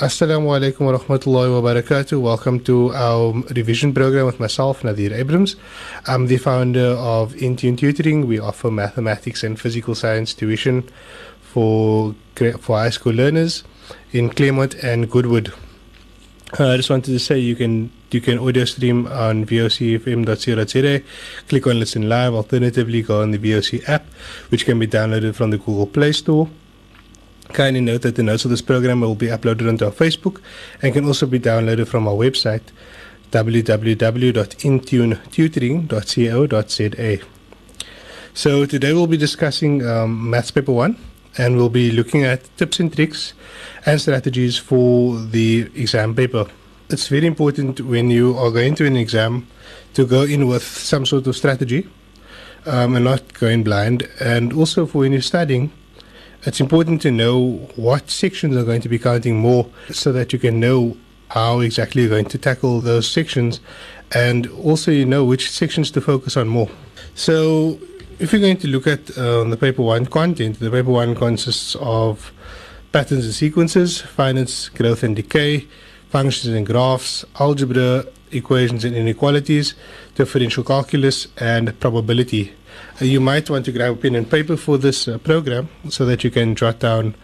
Assalamu alaikum wa rahmatullahi wa barakatuh. Welcome to our revision program with myself, Nathier Abrahams. I'm the founder of Intune Tutoring. We offer mathematics and physical science tuition for, for high school learners in Claremont and Goodwood. Uh, I just wanted to say you can you can audio stream on vocfm.co.za. Click on listen live. Alternatively, go on the VOC app, which can be downloaded from the Google Play Store. Kindly note that the notes of this program will be uploaded onto our Facebook and can also be downloaded from our website www.intunetutoring.co.za. So today we'll be discussing um, Maths Paper 1 and we'll be looking at tips and tricks and strategies for the exam paper. It's very important when you are going to an exam to go in with some sort of strategy um, and not going blind. And also for when you're studying, it's important to know what sections are going to be counting more so that you can know how exactly you're going to tackle those sections and also you know which sections to focus on more. So if you're going to look at uh, the paper one content, the paper one consists of patterns and sequences, finance, growth and decay, functions and graphs, algebra, equations and inequalities, differential calculus, and probability. Uh, you might want to grab a pen and paper for this uh, program so that you can jot down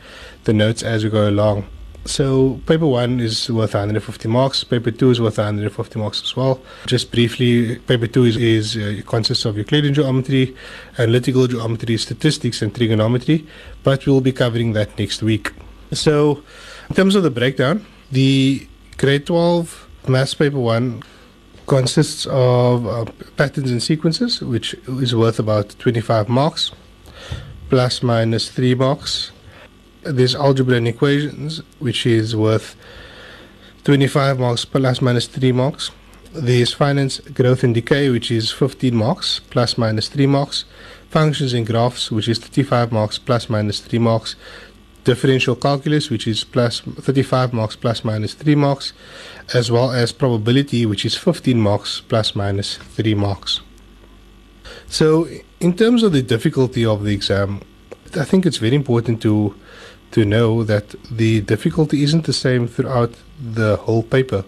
the notes as we go along. So, paper one is worth 150 marks. Paper two is worth 150 marks as well. Just briefly, paper two is, is uh, consists of Euclidean geometry, analytical geometry, statistics, and trigonometry. But we'll be covering that next week. So, in terms of the breakdown, the grade 12 maths paper one consists of uh, patterns and sequences, which is worth about 25 marks, plus minus 3 marks. There's algebra and equations, which is worth 25 marks plus minus 3 marks. There's finance, growth and decay, which is 15 marks plus minus 3 marks. Functions and graphs, which is 35 marks plus minus 3 marks. Differential calculus, which is plus 35 marks plus minus 3 marks, as well as probability, which is 15 marks plus minus 3 marks. So, in terms of the difficulty of the exam, I think it's very important to to know that the difficulty isn't the same throughout the whole paper.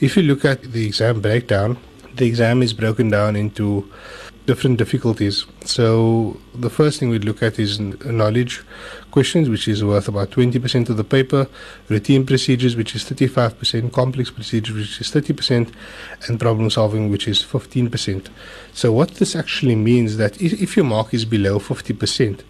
If you look at the exam breakdown, the exam is broken down into different difficulties. So the first thing we look at is knowledge questions, which is worth about 20% of the paper, routine procedures, which is 35%, complex procedures, which is 30%, and problem solving, which is 15%. So what this actually means that if, your mark is below 50%,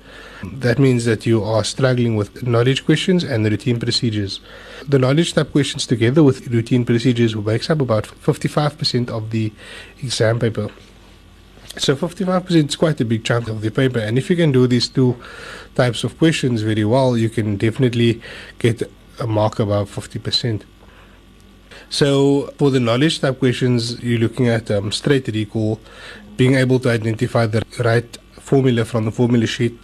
that means that you are struggling with knowledge questions and routine procedures. The knowledge type questions together with routine procedures makes up about 55% of the exam paper. So 55% is quite a big chunk of the paper. And if you can do these two types of questions very well, you can definitely get a mark above 50%. So for the knowledge type questions, you're looking at um, straight recall, being able to identify the right formula from the formula sheet,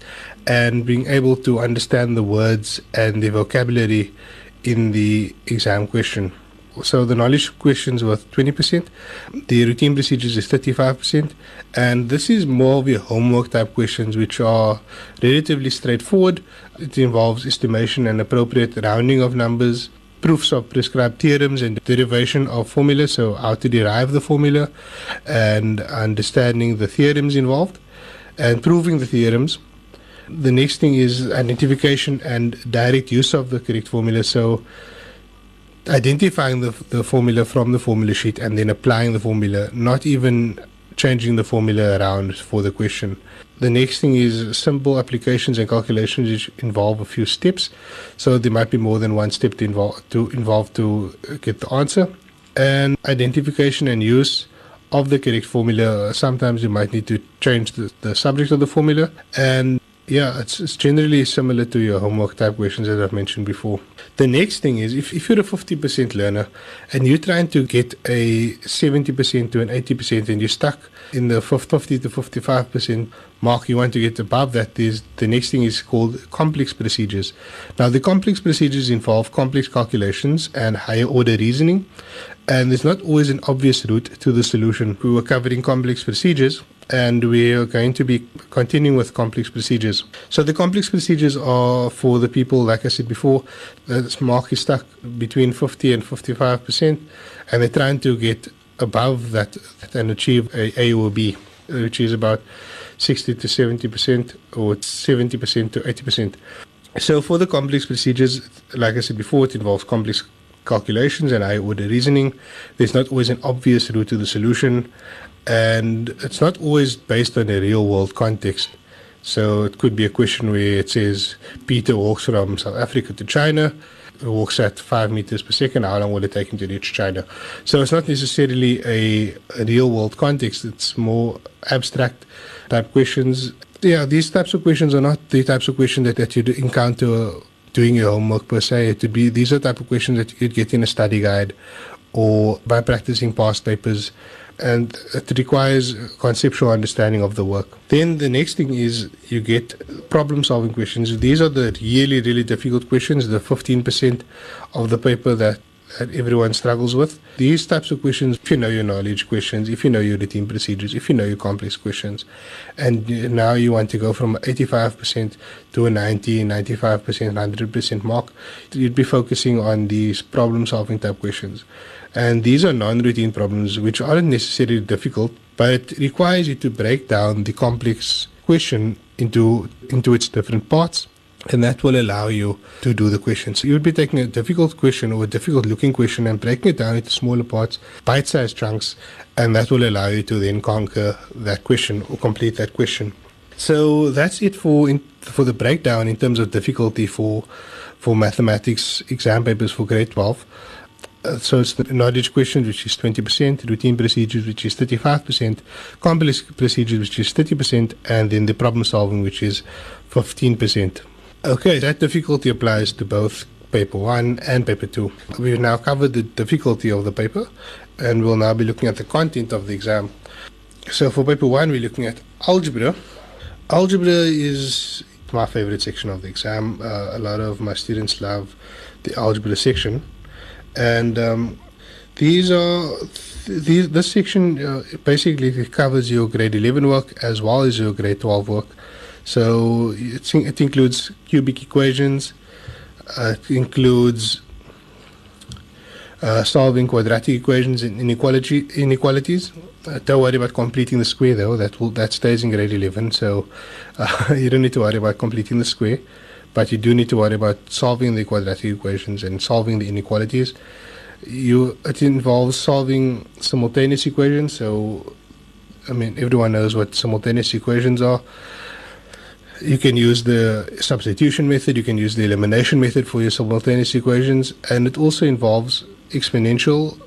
and being able to understand the words and the vocabulary in the exam question. So the knowledge questions were 20%, the routine procedures is 35%, and this is more of your homework type questions, which are relatively straightforward. It involves estimation and appropriate rounding of numbers, proofs of prescribed theorems and derivation of formulas, so how to derive the formula, and understanding the theorems involved, and proving the theorems. The next thing is identification and direct use of the correct formula. So identifying the, the formula from the formula sheet and then applying the formula, not even changing the formula around for the question. The next thing is simple applications and calculations which involve a few steps. So there might be more than one step to involve to involve to uh, get the answer. And identification and use of the correct formula. Sometimes you might need to change the, the subject of the formula and Yeah, it's, it's generally similar to your homework type questions that I've mentioned before. The next thing is if, if you're a 50% learner and you're trying to get a 70% to an 80% and you're stuck in the 50 to 55% mark, you want to get above that, there's, the next thing is called complex procedures. Now, the complex procedures involve complex calculations and higher order reasoning, and there's not always an obvious route to the solution. We were covering complex procedures and we are going to be continuing with complex procedures. So the complex procedures are for the people, like I said before, uh, this mark is stuck between 50 and 55 percent, and they're trying to get above that and achieve a A or B, which is about 60 to 70 percent or 70 percent to 80 percent. So for the complex procedures, like I said before, it involves complex calculations and high order reasoning. There's not always an obvious route to the solution, and it's not always based on a real world context. So it could be a question where it says Peter walks from South Africa to China, walks at five meters per second. How long will it take him to reach China? So it's not necessarily a, a real world context. It's more abstract type questions. Yeah, these types of questions are not the types of questions that, that you encounter doing your homework per se. It would be these are the type of questions that you get in a study guide or by practicing past papers and it requires conceptual understanding of the work. Then the next thing is you get problem solving questions. These are the really, really difficult questions, the 15% of the paper that, that everyone struggles with. These types of questions, if you know your knowledge questions, if you know your routine procedures, if you know your complex questions, and now you want to go from 85% to a 90, 95%, 100% mark, you'd be focusing on these problem solving type questions. And these are non routine problems which aren't necessarily difficult, but requires you to break down the complex question into, into its different parts. And that will allow you to do the question. So you would be taking a difficult question or a difficult looking question and breaking it down into smaller parts, bite sized chunks, and that will allow you to then conquer that question or complete that question. So that's it for in, for the breakdown in terms of difficulty for for mathematics exam papers for grade 12. Uh, so it's the knowledge questions, which is 20%, routine procedures, which is 35%, complex procedures, which is 30%, and then the problem solving, which is 15%. Okay, that difficulty applies to both paper one and paper two. We've now covered the difficulty of the paper, and we'll now be looking at the content of the exam. So for paper one, we're looking at algebra. Algebra is my favorite section of the exam. Uh, a lot of my students love the algebra section and um, these are these, this section uh, basically covers your grade 11 work as well as your grade 12 work. So it, it includes cubic equations, uh, it includes uh, solving quadratic equations and inequality inequalities. Uh, don't worry about completing the square though. That will that stays in grade 11. So uh, you don't need to worry about completing the square but you do need to worry about solving the quadratic equations and solving the inequalities. You it involves solving simultaneous equations. So, I mean, everyone knows what simultaneous equations are. You can use the substitution method. You can use the elimination method for your simultaneous equations, and it also involves exponential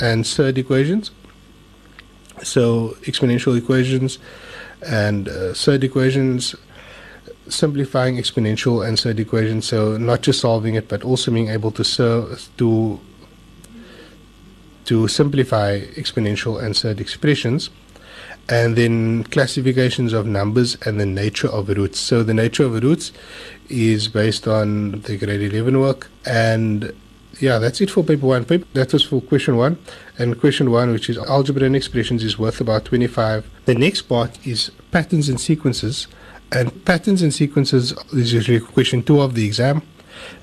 and surd equations. So, exponential equations and uh, surd equations simplifying exponential and surd equations. So not just solving it, but also being able to serve, to to simplify exponential and surd expressions. And then classifications of numbers and the nature of roots. So the nature of roots is based on the grade 11 work. And yeah, that's it for paper one. Paper, that was for question one. And question one, which is algebra and expressions, is worth about 25. The next part is patterns and sequences. And patterns and sequences is usually question two of the exam,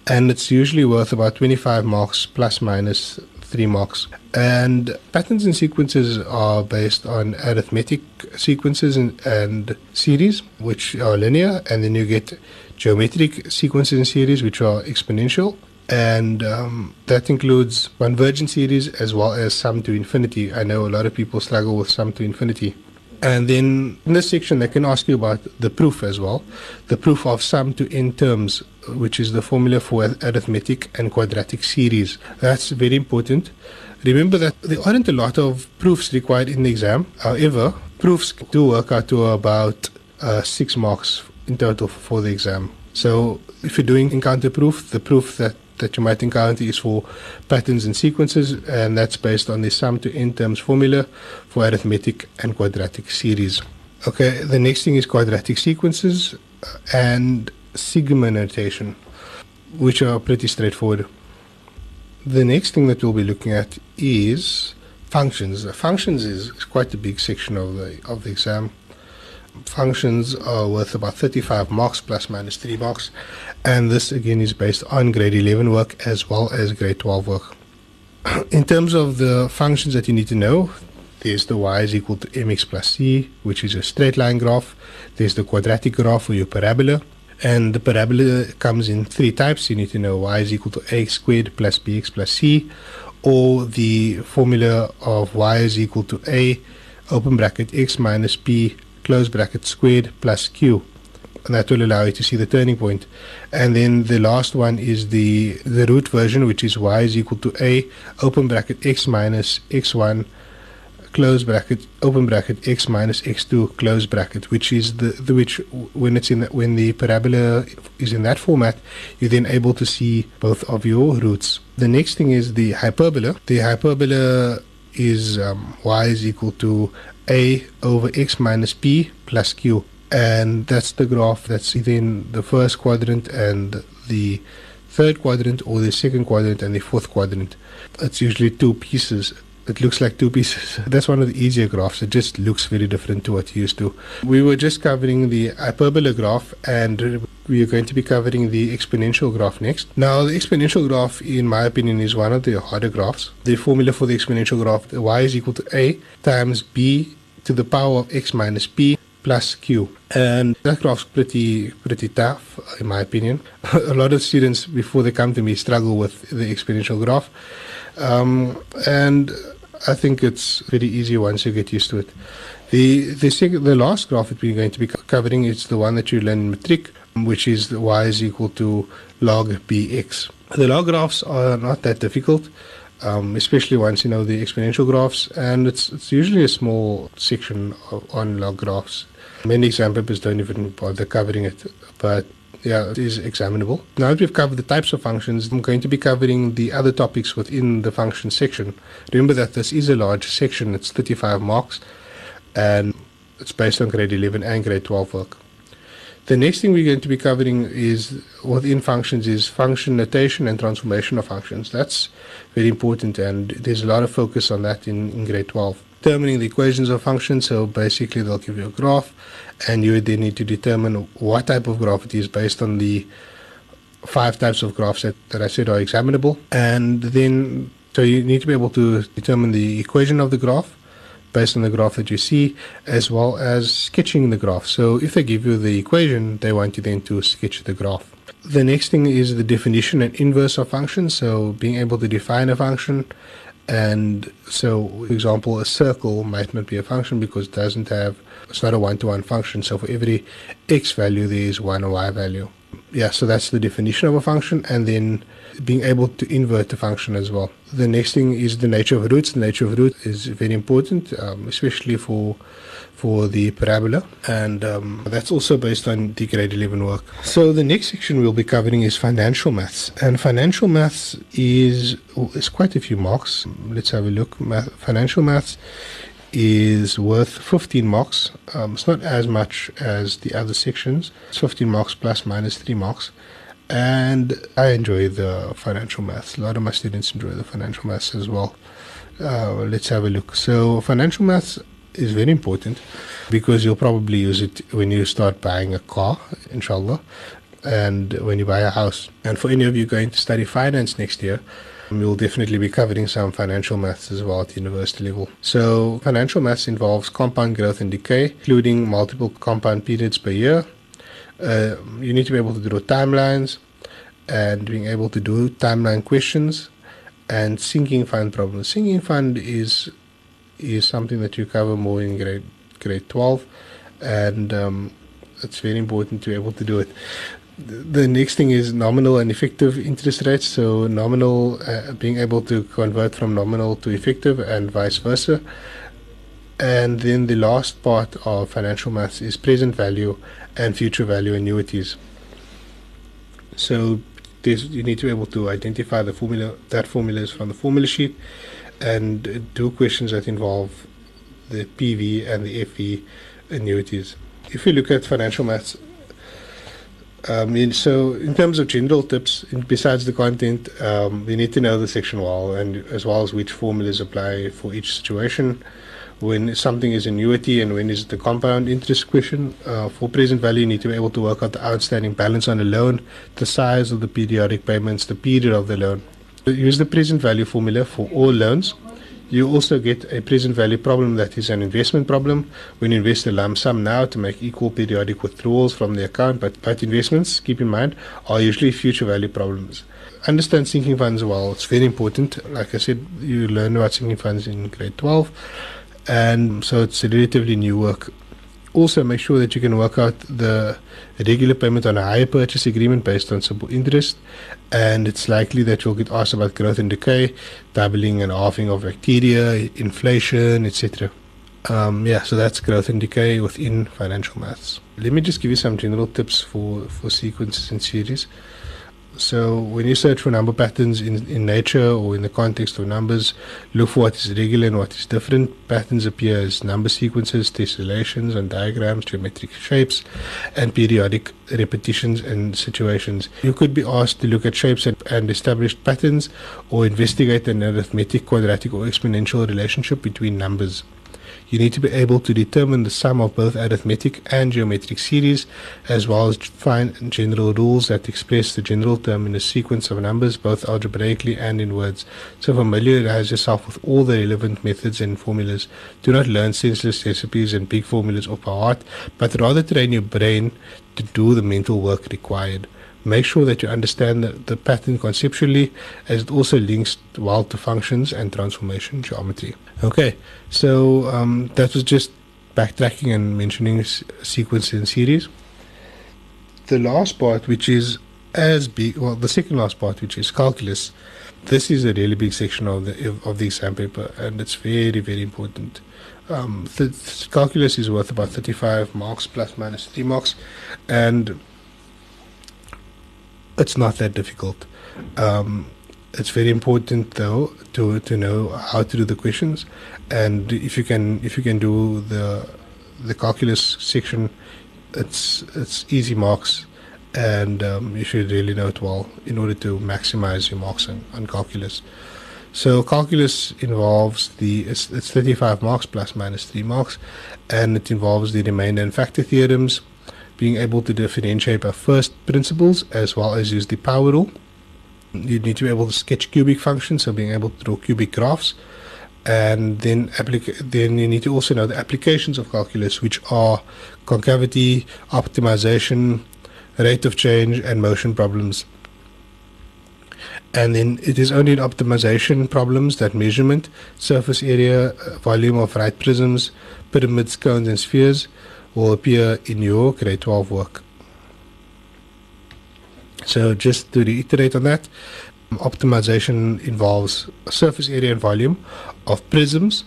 and it's usually worth about 25 marks plus minus three marks. And patterns and sequences are based on arithmetic sequences and, and series, which are linear, and then you get geometric sequences and series, which are exponential. And um, that includes convergent series as well as sum to infinity. I know a lot of people struggle with sum to infinity. And then in this section, they can ask you about the proof as well, the proof of sum to n terms, which is the formula for arithmetic and quadratic series. That's very important. Remember that there aren't a lot of proofs required in the exam. However, proofs do work out to about uh, six marks in total for the exam. So if you're doing encounter proof, the proof that that you might encounter is for patterns and sequences, and that's based on the sum to n terms formula for arithmetic and quadratic series. Okay, the next thing is quadratic sequences and sigma notation, which are pretty straightforward. The next thing that we'll be looking at is functions. Functions is quite a big section of the of the exam. Functions are worth about 35 marks plus minus 3 marks, and this again is based on grade 11 work as well as grade 12 work. In terms of the functions that you need to know, there's the y is equal to mx plus c, which is a straight line graph. There's the quadratic graph or your parabola. And the parabola comes in three types. You need to know y is equal to ax squared plus bx plus c, or the formula of y is equal to a open bracket x minus b close bracket squared plus q and that will allow you to see the turning point. And then the last one is the the root version, which is y is equal to a open bracket x minus x1 close bracket open bracket x minus x2 close bracket, which is the, the which when it's in the, when the parabola is in that format, you're then able to see both of your roots. The next thing is the hyperbola. The hyperbola is um, y is equal to a over x minus b plus q and that's the graph that's either in the first quadrant and the third quadrant or the second quadrant and the fourth quadrant. It's usually two pieces. It looks like two pieces. That's one of the easier graphs. It just looks very different to what you used to. We were just covering the hyperbola graph and we are going to be covering the exponential graph next. Now, the exponential graph, in my opinion, is one of the harder graphs. The formula for the exponential graph, y is equal to a times b to the power of x minus p plus Q. And that graph's pretty pretty tough, in my opinion. a lot of students, before they come to me, struggle with the exponential graph. Um, and I think it's very easy once you get used to it. The the, the last graph that we're going to be covering is the one that you learn in matric, which is y is equal to log bx. The log graphs are not that difficult um, especially once you know the exponential graphs, and it's it's usually a small section of, on log graphs. Many exam papers don't even bother covering it, but yeah, it is examinable. Now that we've covered the types of functions, I'm going to be covering the other topics within the function section. Remember that this is a large section, it's 35 marks, and it's based on grade 11 and grade 12 work. The next thing we're going to be covering is within functions is function notation and transformation of functions. That's very important and there's a lot of focus on that in, in grade 12. Determining the equations of functions, so basically they'll give you a graph and you then need to determine what type of graph it is based on the five types of graphs that, that I said are examinable. And then, so you need to be able to determine the equation of the graph based on the graph that you see, as well as sketching the graph. So if they give you the equation, they want you then to sketch the graph. The next thing is the definition and inverse of functions. So being able to define a function. And so, for example, a circle might not be a function because it doesn't have, it's not a one-to-one function. So for every x value, there is one y value. Yeah, so that's the definition of a function. And then being able to invert the function as well. The next thing is the nature of roots. The nature of root is very important, um, especially for for the parabola, and um, that's also based on the grade 11 work. So the next section we'll be covering is financial maths, and financial maths is is quite a few marks. Let's have a look. Math, financial maths is worth 15 marks. Um, it's not as much as the other sections. It's 15 marks plus minus 3 marks. And I enjoy the financial maths. A lot of my students enjoy the financial maths as well. Uh, let's have a look. So, financial maths is very important because you'll probably use it when you start buying a car, inshallah, and when you buy a house. And for any of you going to study finance next year, We'll definitely be covering some financial maths as well at university level. So, financial maths involves compound growth and decay, including multiple compound periods per year, uh, you need to be able to draw timelines and being able to do timeline questions and sinking fund problems. Sinking fund is is something that you cover more in grade grade 12 and um, it's very important to be able to do it. The next thing is nominal and effective interest rates. So nominal, uh, being able to convert from nominal to effective and vice versa And then the last part of financial maths is present value and future value annuities. So you need to be able to identify the formula that formula is from the formula sheet and do questions that involve the PV and the FV annuities. If you look at financial maths, um, in, so in terms of general tips, in, besides the content, um, we need to know the section well, and as well as which formulas apply for each situation. When something is annuity and when is the compound interest question. Uh, for present value, you need to be able to work out the outstanding balance on a loan, the size of the periodic payments, the period of the loan. Use the present value formula for all loans you also get a present value problem that is an investment problem when you invest a lump sum now to make equal periodic withdrawals from the account. But, but investments, keep in mind, are usually future value problems. Understand sinking funds well. It's very important. Like I said, you learn about sinking funds in grade 12. And so it's a relatively new work also make sure that you can work out the regular payment on a hire purchase agreement based on simple interest. And it's likely that you'll get asked about growth and decay, doubling and halving of bacteria, inflation, etc. Um, yeah, so that's growth and decay within financial maths. Let me just give you some general tips for, for sequences and series. So when you search for number patterns in, in nature or in the context of numbers, look for what is regular and what is different. Patterns appear as number sequences, tessellations and diagrams, geometric shapes, and periodic repetitions and situations. You could be asked to look at shapes and, and established patterns or investigate an arithmetic, quadratic, or exponential relationship between numbers you need to be able to determine the sum of both arithmetic and geometric series, as well as find general rules that express the general term in a sequence of numbers, both algebraically and in words. So familiarize yourself with all the relevant methods and formulas. Do not learn senseless recipes and big formulas off by heart, but rather train your brain to do the mental work required make sure that you understand the, the, pattern conceptually as it also links well to functions and transformation geometry. Okay, so um, that was just backtracking and mentioning sequence and series. The last part, which is as big, well, the second last part, which is calculus, this is a really big section of the of the exam paper, and it's very very important. Um, calculus is worth about 35 marks plus minus 3 marks, and it's not that difficult. Um, it's very important though to to know how to do the questions, and if you can if you can do the the calculus section, it's it's easy marks, and um, you should really know it well in order to maximize your marks on, on calculus. So calculus involves the it's, it's 35 marks plus minus three marks, and it involves the remainder and factor theorems being able to differentiate by first principles as well as use the power rule. You need to be able to sketch cubic functions, so being able to draw cubic graphs. And then, then you need to also know the applications of calculus, which are concavity, optimization, rate of change, and motion problems. And then it is only in optimization problems that measurement, surface area, volume of right prisms, pyramids, cones, and spheres will appear in your grade 12 work. So just to reiterate on that, optimization involves surface area and volume of prisms,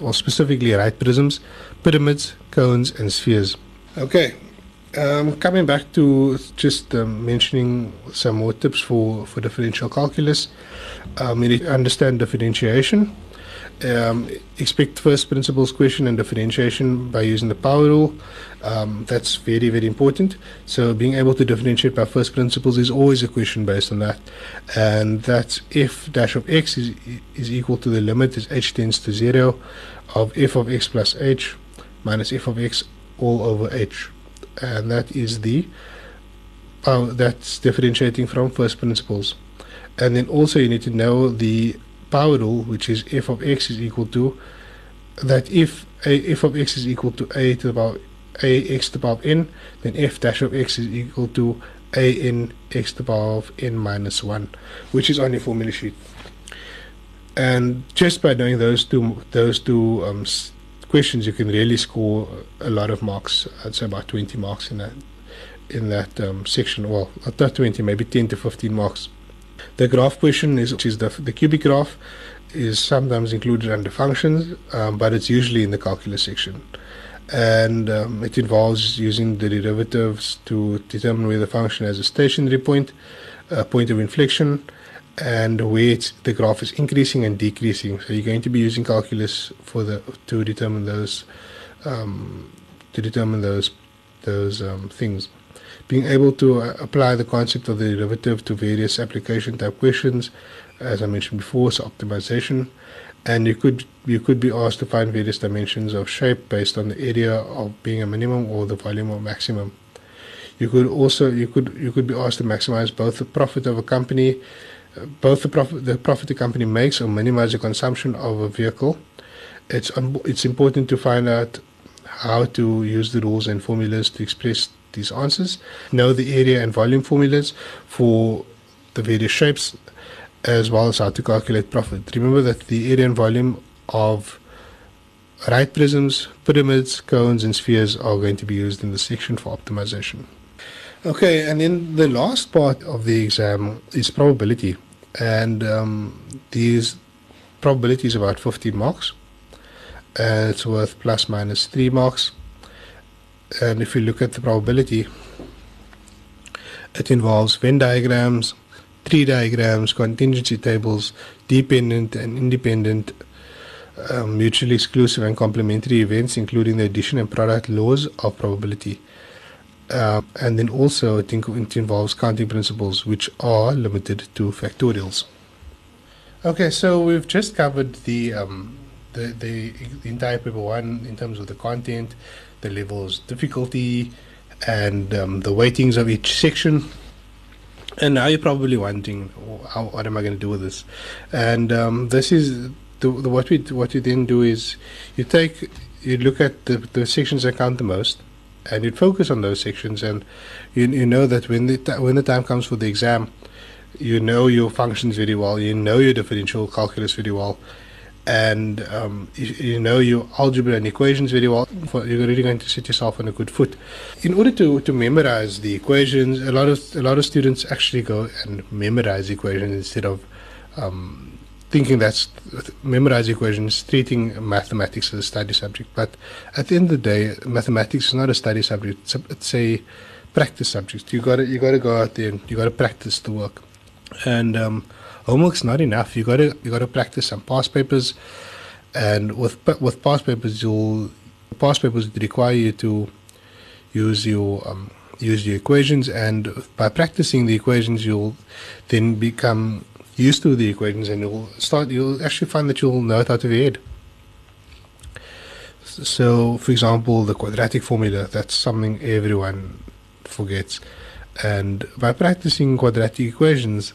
or specifically right prisms, pyramids, cones, and spheres. Okay, um, coming back to just um, mentioning some more tips for, for differential calculus, um, you need to understand differentiation um, expect first principles question and differentiation by using the power rule. Um, that's very, very important. So being able to differentiate by first principles is always a question based on that. And that's f dash of x is, is equal to the limit as h tends to 0 of f of x plus h minus f of x all over h. And that is the power, that's differentiating from first principles. And then also you need to know the power rule, which is f of x is equal to that if a, f of x is equal to a to the power a x to the power of n, then f dash of x is equal to a n x to the power of n minus 1, which is on your formula sheet. And just by knowing those two those two um, questions, you can really score a lot of marks. I'd say about 20 marks in that in that um, section. Well, not 20, maybe 10 to 15 marks. The graph question is, which is the, the cubic graph, is sometimes included under functions, um, but it's usually in the calculus section. And um, it involves using the derivatives to determine where the function has a stationary point, a point of inflection, and where the graph is increasing and decreasing. So you're going to be using calculus for the to determine those um, to determine those those um, things. Being able to uh, apply the concept of the derivative to various application type questions, as I mentioned before, so optimization, and you could you could be asked to find various dimensions of shape based on the area of being a minimum or the volume or maximum. You could also you could you could be asked to maximize both the profit of a company both the profit the profit the company makes or minimize the consumption of a vehicle. It's un- it's important to find out how to use the rules and formulas to express these answers. Know the area and volume formulas for the various shapes, as well as how to calculate profit. Remember that the area and volume of right prisms, pyramids, cones, and spheres are going to be used in the section for optimization. Okay, and then the last part of the exam is probability, and um, these probability is about 50 marks, and it's worth plus minus three marks. And if you look at the probability, it involves Venn diagrams, tree diagrams, contingency tables, dependent and independent, um, mutually exclusive and complementary events, including the addition and product laws of probability. Uh, and then also it, it involves counting principles which are limited to factorials. Okay, so we've just covered the, um, the, the, the entire paper one in terms of the content, the levels difficulty, and um, the weightings of each section. And now you're probably wondering, how, what am I going to do with this? And um, this is the, the, what we what you then do is you take you look at the, the sections that count the most, and you'd focus on those sections, and you, you know that when the when the time comes for the exam, you know your functions very well, you know your differential calculus very well, and um, you, you, know your algebra and equations very well. You're really going to set yourself on a good foot. In order to, to memorize the equations, a lot of a lot of students actually go and memorize equations instead of um, thinking that's memorize equations, treating mathematics as a study subject. But at the end of the day, mathematics is not a study subject. It's a, practice subject. You got to you got to go out there and you got to practice the work. And um, homework's not enough. You got to you got to practice some past papers. And with with past papers, you'll past papers require you to use your um, use your equations, and by practicing the equations, you'll then become used to the equations and you'll start you'll actually find that you'll know it out of your head so for example the quadratic formula that's something everyone forgets and by practicing quadratic equations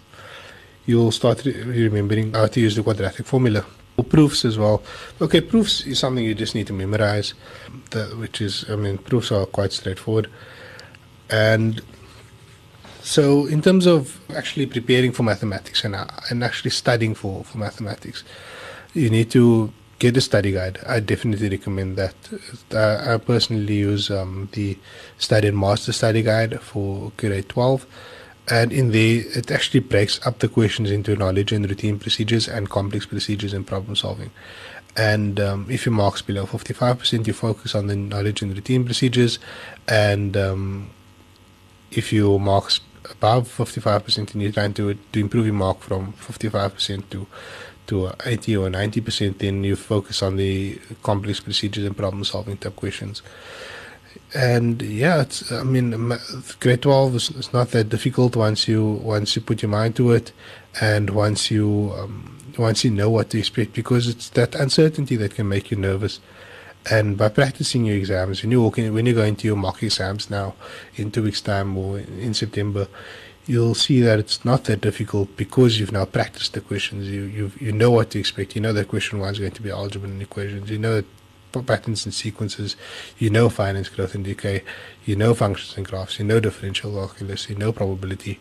you'll start re- remembering how to use the quadratic formula proofs as well okay proofs is something you just need to memorize which is i mean proofs are quite straightforward and so, in terms of actually preparing for mathematics and, uh, and actually studying for, for mathematics, you need to get a study guide. I definitely recommend that. Uh, I personally use um, the Study and Master Study Guide for grade 12. And in there, it actually breaks up the questions into knowledge and routine procedures and complex procedures and problem solving. And um, if your marks below 55%, you focus on the knowledge and routine procedures. And um, if your marks above 55% and you're trying to to improve your mark from 55% to to 80 or 90%, then you focus on the complex procedures and problem solving type questions. And yeah, it's, I mean, grade 12 is, is, not that difficult once you once you put your mind to it, and once you um, once you know what to expect, because it's that uncertainty that can make you nervous. And by practicing your exams, when you walk in, when you go into your mock exams now in two weeks' time or in September, you'll see that it's not that difficult because you've now practiced the questions. You you you know what to expect. You know that question one is going to be algebra and equations. You know patterns and sequences. You know finance, growth, and decay. You know functions and graphs. You know differential calculus. You know probability,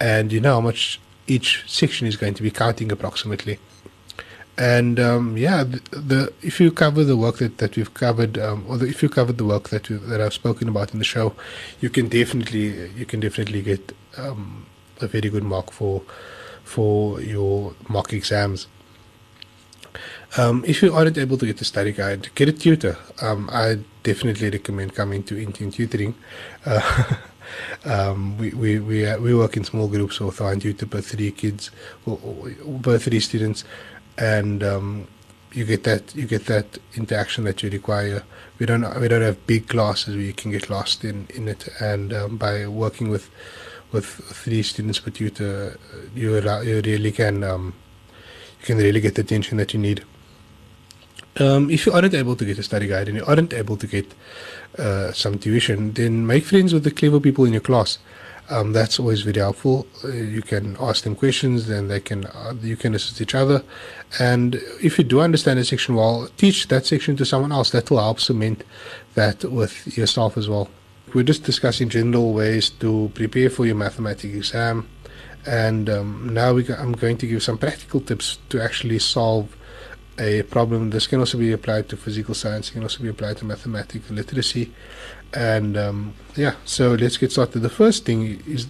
and you know how much each section is going to be counting approximately and um, yeah, the, the, if you cover the work that, that we've covered, um, or the, if you covered the work that that I've spoken about in the show, you can definitely you can definitely get um, a very good mark for for your mock exams. Um, if you aren't able to get a study guide, get a tutor. Um, I definitely recommend coming to Intune Tutoring. Uh, um, we, we, we, uh, we work in small groups with one tutor per three kids, or, or per three students, and um, you get that you get that interaction that you require. We don't we don't have big classes where you can get lost in, in it, and um, by working with with three students per tutor, you you really can um, you can really get the attention that you need. Um, if you aren't able to get a study guide and you aren't able to get uh, some tuition, then make friends with the clever people in your class. Um, that's always very helpful. Uh, you can ask them questions, then they can uh, you can assist each other. And if you do understand a section well, teach that section to someone else. That will help cement that with yourself as well. We're just discussing general ways to prepare for your mathematics exam, and um, now we, I'm going to give some practical tips to actually solve a problem. This can also be applied to physical science. It can also be applied to mathematical literacy. And um, yeah, so let's get started. The first thing is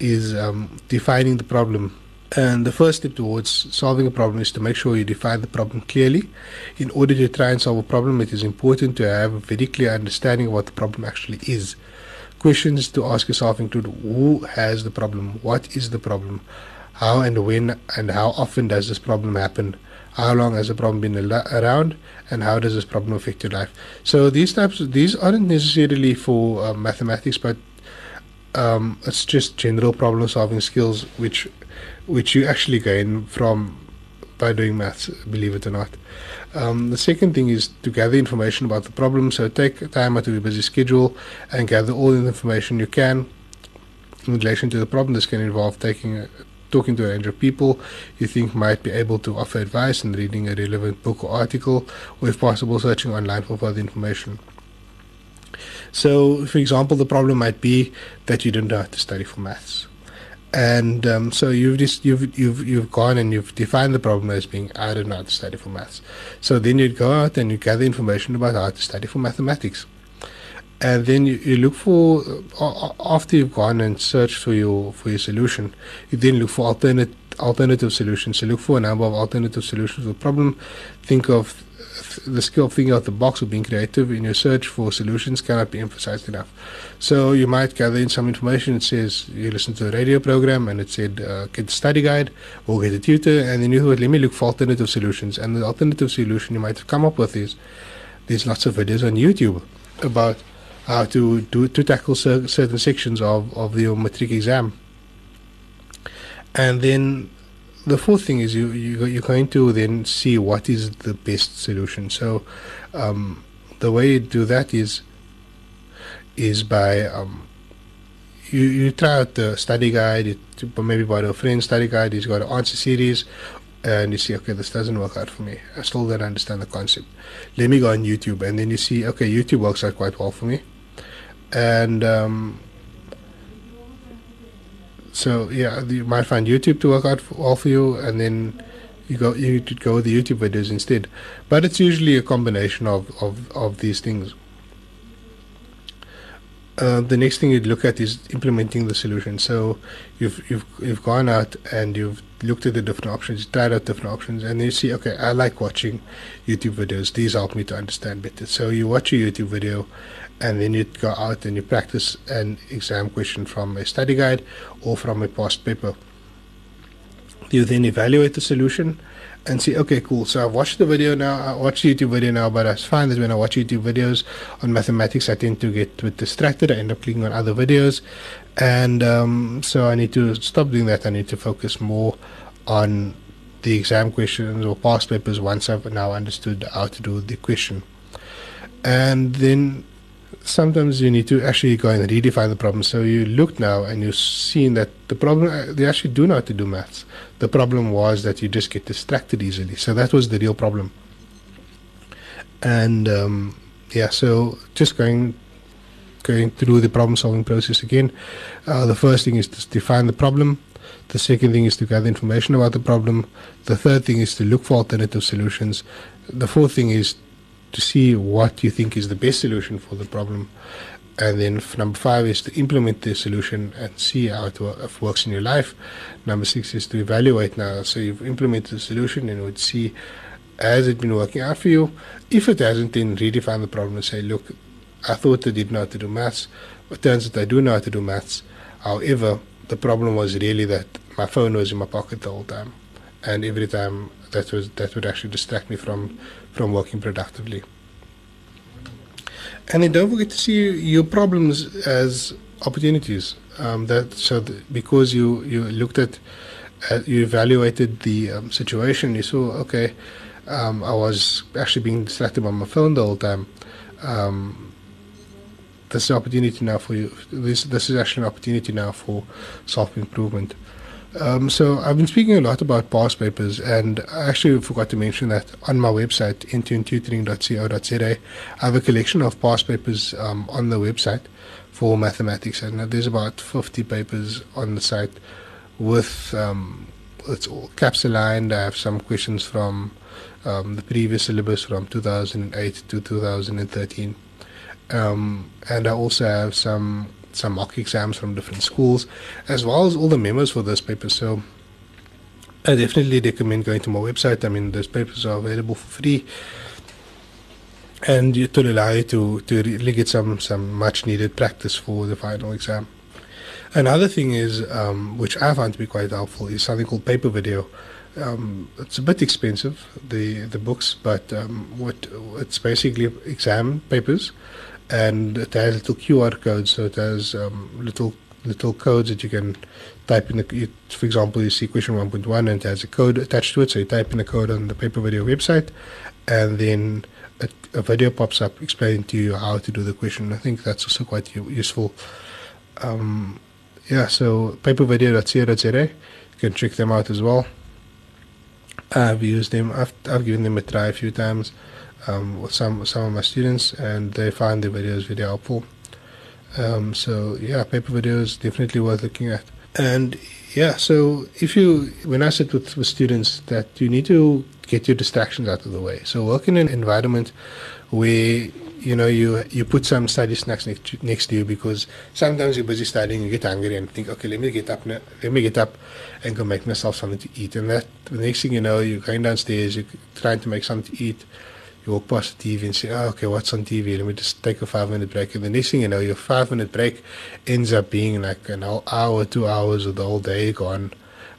is um, defining the problem. And the first step towards solving a problem is to make sure you define the problem clearly. In order to try and solve a problem, it is important to have a very clear understanding of what the problem actually is. Questions to ask yourself include who has the problem, what is the problem, how and when and how often does this problem happen, how long has the problem been around and how does this problem affect your life? So these types these aren't necessarily for uh, mathematics but um, it's just general problem solving skills which which you actually gain from by doing maths believe it or not. Um, the second thing is to gather information about the problem. So take time out of your busy schedule and gather all the information you can in relation to the problem. This can involve taking a talking to a range of people you think might be able to offer advice and reading a relevant book or article, or if possible, searching online for further information. So, for example, the problem might be that you don't know how to study for maths. And um, so you've just you've you've you've gone and you've defined the problem as being I don't know how to study for maths. So then you'd go out and you gather information about how to study for mathematics and then you, you look for uh, after you've gone and searched for your for your solution you then look for alternate alternative solutions so look for a number of alternative solutions to the problem think of the skill of thinking out the box or being creative in your search for solutions cannot be emphasized enough. So you might gather in some information. It says you listen to a radio program and it said uh, get a study guide or get a tutor, and then you thought let me look for alternative solutions. And the alternative solution you might have come up with is there's lots of videos on YouTube about how to do to tackle cer- certain sections of of your matric exam. And then the fourth thing is you, you you're going to then see what is the best solution. So um, the way you do that is is by um, you, you try out the study guide, you, maybe by a friend's study guide, he's got an answer series, and you see, okay, this doesn't work out for me. I still don't understand the concept. Let me go on YouTube, and then you see, okay, YouTube works out quite well for me and um, so yeah, you might find YouTube to work out for, all for you, and then you go you could go with the YouTube videos instead. But it's usually a combination of of, of these things. Uh, the next thing you'd look at is implementing the solution. So you've you've you've gone out and you've looked at the different options, tried out different options, and you see, okay, I like watching YouTube videos. These help me to understand better. So you watch a YouTube video, and then you go out and you practice an exam question from a study guide or from a past paper. You then evaluate the solution and see, okay, cool. So I've watched the video now, I watched the YouTube video now, but I find that when I watch YouTube videos on mathematics, I tend to get bit distracted. I end up clicking on other videos. And um, so I need to stop doing that. I need to focus more on the exam questions or past papers once I've now understood how to do the question. And then sometimes you need to actually go and redefine the problem. So you look now and you've seen that the problem, uh, they actually do know how to do maths. The problem was that you just get distracted easily. So that was the real problem. And um, yeah, so just going going through the problem solving process again. Uh, the first thing is to define the problem. The second thing is to gather information about the problem. The third thing is to look for alternative solutions. The fourth thing is to see what you think is the best solution for the problem. And then number five is to implement the solution and see how it, works in your life. Number six is to evaluate now. So you've implemented the solution and would see has it been working out for you? If it hasn't, then redefine the problem and say, look, I thought I did know how to do maths. It turns out I do know how to do maths. However, the problem was really that my phone was in my pocket the whole time, and every time that was that would actually distract me from from working productively. And then don't forget to see your problems as opportunities. Um, that so th- because you you looked at uh, you evaluated the um, situation, you saw okay, um, I was actually being distracted by my phone the whole time. Um, this is an opportunity now for you. This this is actually an opportunity now for self improvement. Um, so I've been speaking a lot about past papers, and I actually forgot to mention that on my website, intunetutoring.co.za, I have a collection of past papers um, on the website for mathematics, and there's about 50 papers on the site with um, it's all caps aligned. I have some questions from um, the previous syllabus from 2008 to 2013, um, and I also have some some mock exams from different schools, as well as all the memos for those papers. So I definitely recommend going to my website. I mean, those papers are available for free, and it will allow you to to really get some some much needed practice for the final exam. Another thing is, um, which I found to be quite helpful, is something called paper video. Um, it's a bit expensive, the the books, but um, what it's basically exam papers and it has little QR codes. So it has um, little little codes that you can type in. The, for example, you see question 1.1 and it has a code attached to it. So you type in the code on the paper video website, and then a, a video pops up explaining to you how to do the question. I think that's also quite useful. Um, yeah, so papervideo.co.za. You can check them out as well. I've used them. I've I've given them a try a few times um, with some some of my students, and they find the videos very helpful. Um, so yeah, paper videos definitely worth looking at. And yeah, so if you when I sit with, with students, that you need to get your distractions out of the way. So work in an environment where you know you you put some study snacks next to, next to you because sometimes you're busy studying, you get hungry and think, okay, let me get up, now, let me get up and go make myself something to eat. And that the next thing you know, you're going downstairs, you're trying to make something to eat you walk past the TV and say, oh, okay, what's on TV? Let me just take a five minute break. And the next thing you know, your five minute break ends up being like an hour, two hours of the whole day gone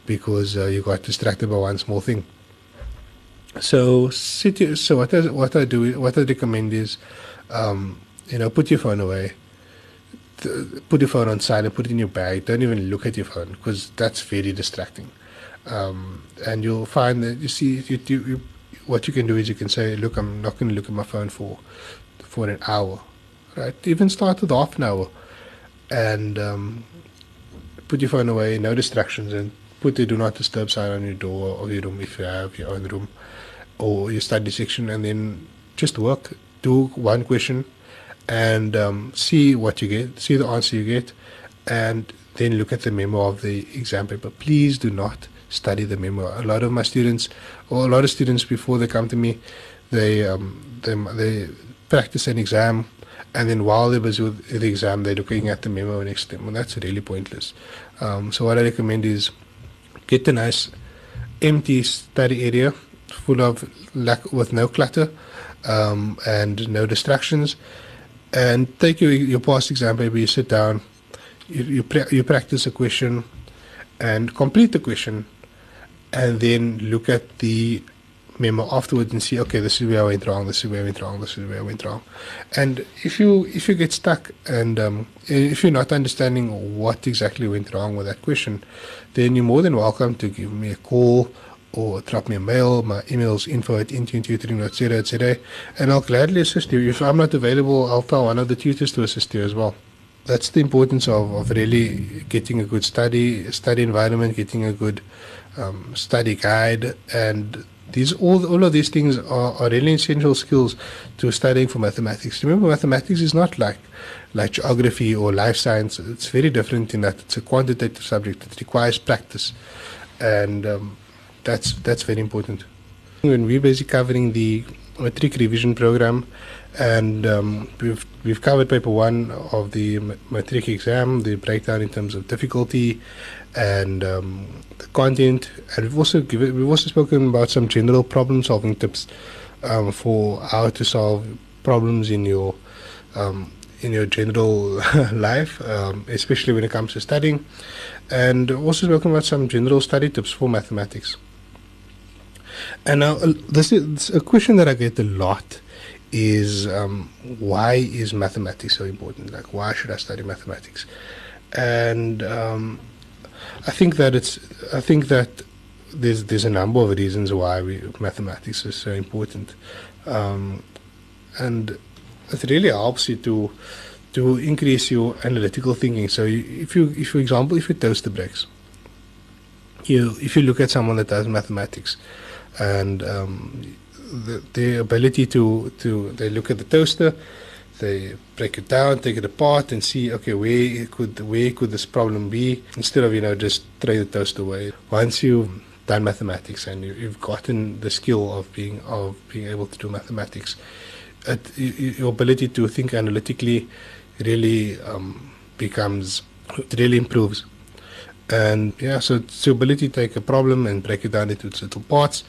because uh, you got distracted by one small thing. So, so what I, what I do, what I recommend is, um, you know, put your phone away. Put your phone on silent. Put it in your bag. Don't even look at your phone because that's very distracting. Um, and you'll find that you see you, you what you can do is you can say, look, I'm not going to look at my phone for for an hour, right? Even start with half an hour, and um, put your phone away, no distractions, and put the do not disturb sign on your door of your room if you have your own room, or your study section, and then just work. Do one question, and um, see what you get, see the answer you get, and then look at the memo of the exam paper. Please do not study the memo. A lot of my students, or a lot of students before they come to me, they um, they, they practice an exam, and then while they're busy with the exam, they're looking at the memo next to them, and that's really pointless. Um, so what I recommend is get a nice empty study area full of lack with no clutter um, and no distractions, and take your your past exam paper. You sit down, you you, you practice a question, and complete the question and then look at the memo afterwards and see okay this is where I went wrong this is where I went wrong this is where I went wrong. And if you if you get stuck and um, if you're not understanding what exactly went wrong with that question then you're more than welcome to give me a call or drop me a mail. My email is info at intunetutoring.co.za and I'll gladly assist you. If I'm not available I'll tell one of the tutors to assist you as well. That's the importance of, of really getting a good study study environment getting a good um, study guide, and these all all of these things are, are really essential skills to studying for mathematics. Remember, mathematics is not like like geography or life science. It's very different in that it's a quantitative subject. It requires practice, and um, that's that's very important. When we're basically covering the matric revision program, and um, we've we've covered paper one of the matric exam, the breakdown in terms of difficulty and um, the content, and we've also given we've also spoken about some general problem solving tips um, for how to solve problems in your um, in your general life, um, especially when it comes to studying, and also spoken about some general study tips for mathematics. And now, uh, this is a question that I get a lot is um, why is mathematics so important? Like, why should I study mathematics? And um, I think that it's, I think that there's there's a number of reasons why we, mathematics is so important, um, and it really helps you to to increase your analytical thinking. So, if you, if for example, if you toaster breaks, you if you look at someone that does mathematics, and um, the, the ability to to they look at the toaster, they break it down, take it apart, and see okay where could where could this problem be instead of you know just throw the toaster away. Once you've done mathematics and you, you've gotten the skill of being of being able to do mathematics, your ability to think analytically really um, becomes it really improves. And yeah, so it's the ability to take a problem and break it down into its little parts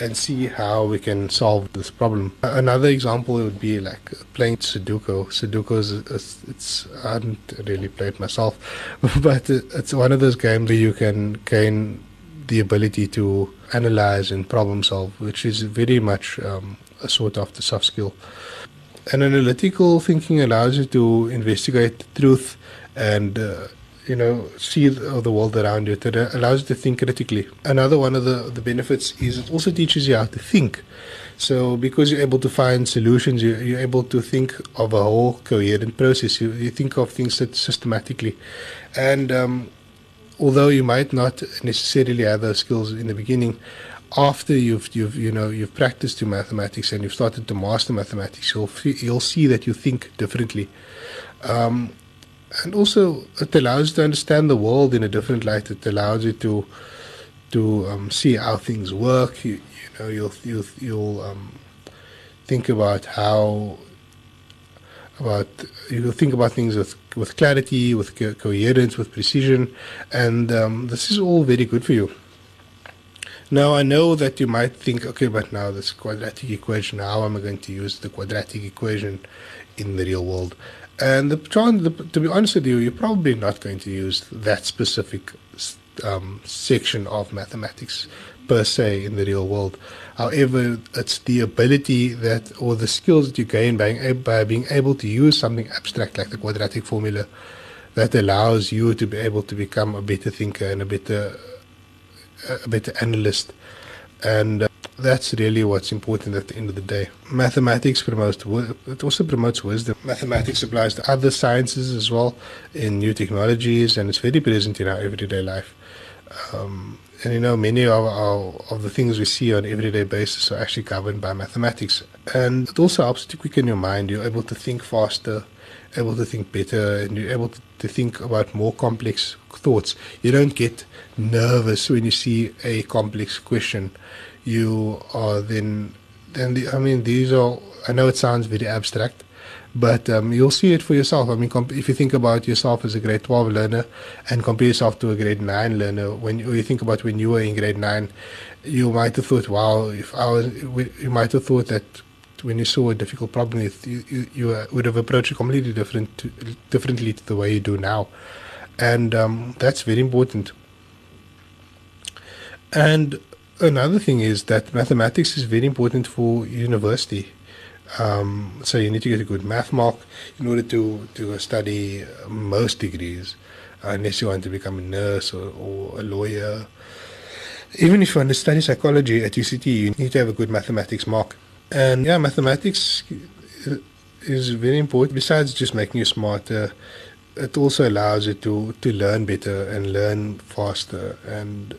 and see how we can solve this problem. Another example would be like playing Sudoku. Sudoku is, is it's I haven't really played myself, but it's one of those games where you can gain the ability to analyze and problem solve, which is very much um, a sort of the soft skill. And analytical thinking allows you to investigate the truth and uh, you know, see the, the world around you. It allows you to think critically. Another one of the, the benefits is it also teaches you how to think. So because you're able to find solutions, you, you're able to think of a whole coherent process. You, you think of things that systematically. And um, although you might not necessarily have those skills in the beginning, after you've you've you know you've practiced your mathematics and you've started to master mathematics, you'll you'll see that you think differently. Um, and also it allows you to understand the world in a different light. It allows you to to um, see how things work. You, you know, you'll you'll you'll um, think about how about you'll think about things with with clarity, with co- coherence, with precision, and um, this is all very good for you. Now I know that you might think, okay, but now this quadratic equation, how am I going to use the quadratic equation in the real world? And the, to be honest with you, you're probably not going to use that specific um, section of mathematics per se in the real world. However, it's the ability that, or the skills that you gain by, by being able to use something abstract like the quadratic formula that allows you to be able to become a better thinker and a better, a better analyst. And that's really what's important at the end of the day. Mathematics promotes it also promotes wisdom. Mathematics applies to other sciences as well in new technologies, and it's very present in our everyday life. Um, and you know, many of our, of the things we see on everyday basis are actually governed by mathematics. And it also helps to quicken your mind. You're able to think faster, able to think better, and you're able to, to think about more complex thoughts. You don't get nervous when you see a complex question you are then then the, I mean these are I know it sounds very abstract, but um, you'll see it for yourself. I mean, comp- if you think about yourself as a grade 12 learner and compare yourself to a grade 9 learner, when you, think about when you were in grade 9, you might have thought, wow, if I was, you might have thought that when you saw a difficult problem, you, you, you would have approached it completely different, to, differently to the way you do now. And um, that's very important. And another thing is that mathematics is very important for university. Um, so you need to get a good math mark in order to, to study most degrees, uh, unless you want to become a nurse or, or a lawyer. Even if you want to study psychology at UCT, you need to have a good mathematics mark. And yeah, mathematics is very important. Besides just making you smarter, it also allows you to, to learn better and learn faster and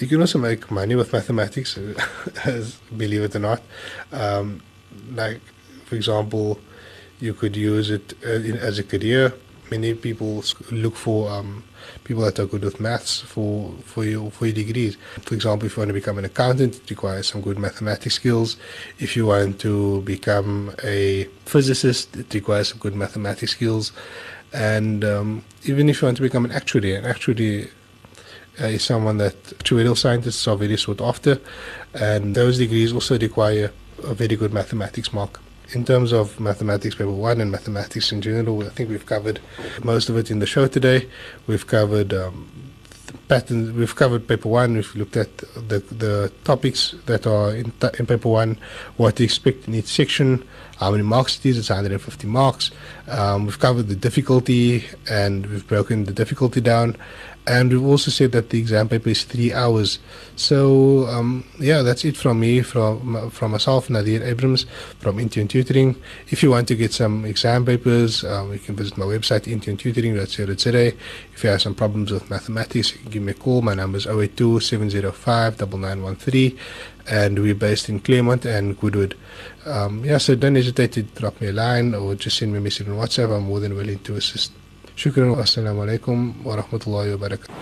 you can also make money with mathematics, believe it or not. Um, like, for example, you could use it uh, as a career. many people look for um, people that are good with maths for for your for your degrees. For example, if you want to become an accountant, it requires some good mathematics skills. If you want to become a physicist, it requires some good mathematics skills. And um, even if you want to become an actuary, an actuary is someone that actuarial scientists are very sought after, and those degrees also require a very good mathematics mark. In terms of mathematics paper one and mathematics in general, I think we've covered most of it in the show today. We've covered um, patterns. We've covered paper one. We've looked at the the topics that are in, in paper one, what to expect in each section, how many marks it is. It's 150 marks. Um, we've covered the difficulty and we've broken the difficulty down. And we've also said that the exam paper is three hours. So um, yeah, that's it from me, from from myself, Nathier Abrahams from Intune Tutoring. If you want to get some exam papers, um, you can visit my website intunetutoring.co.za. If you have some problems with mathematics, you can give me a call. My number is 082 705 9913 and we're based in Claremont and Goodwood. Um, yeah, so don't hesitate to drop me a line or just send me a message on WhatsApp. I'm more than willing to assist. شكرا والسلام عليكم ورحمة الله وبركاته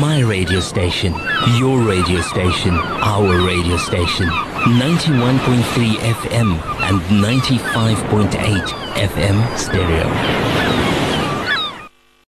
My radio station, your radio station, our radio station. 91.3 FM and 95.8 FM stereo.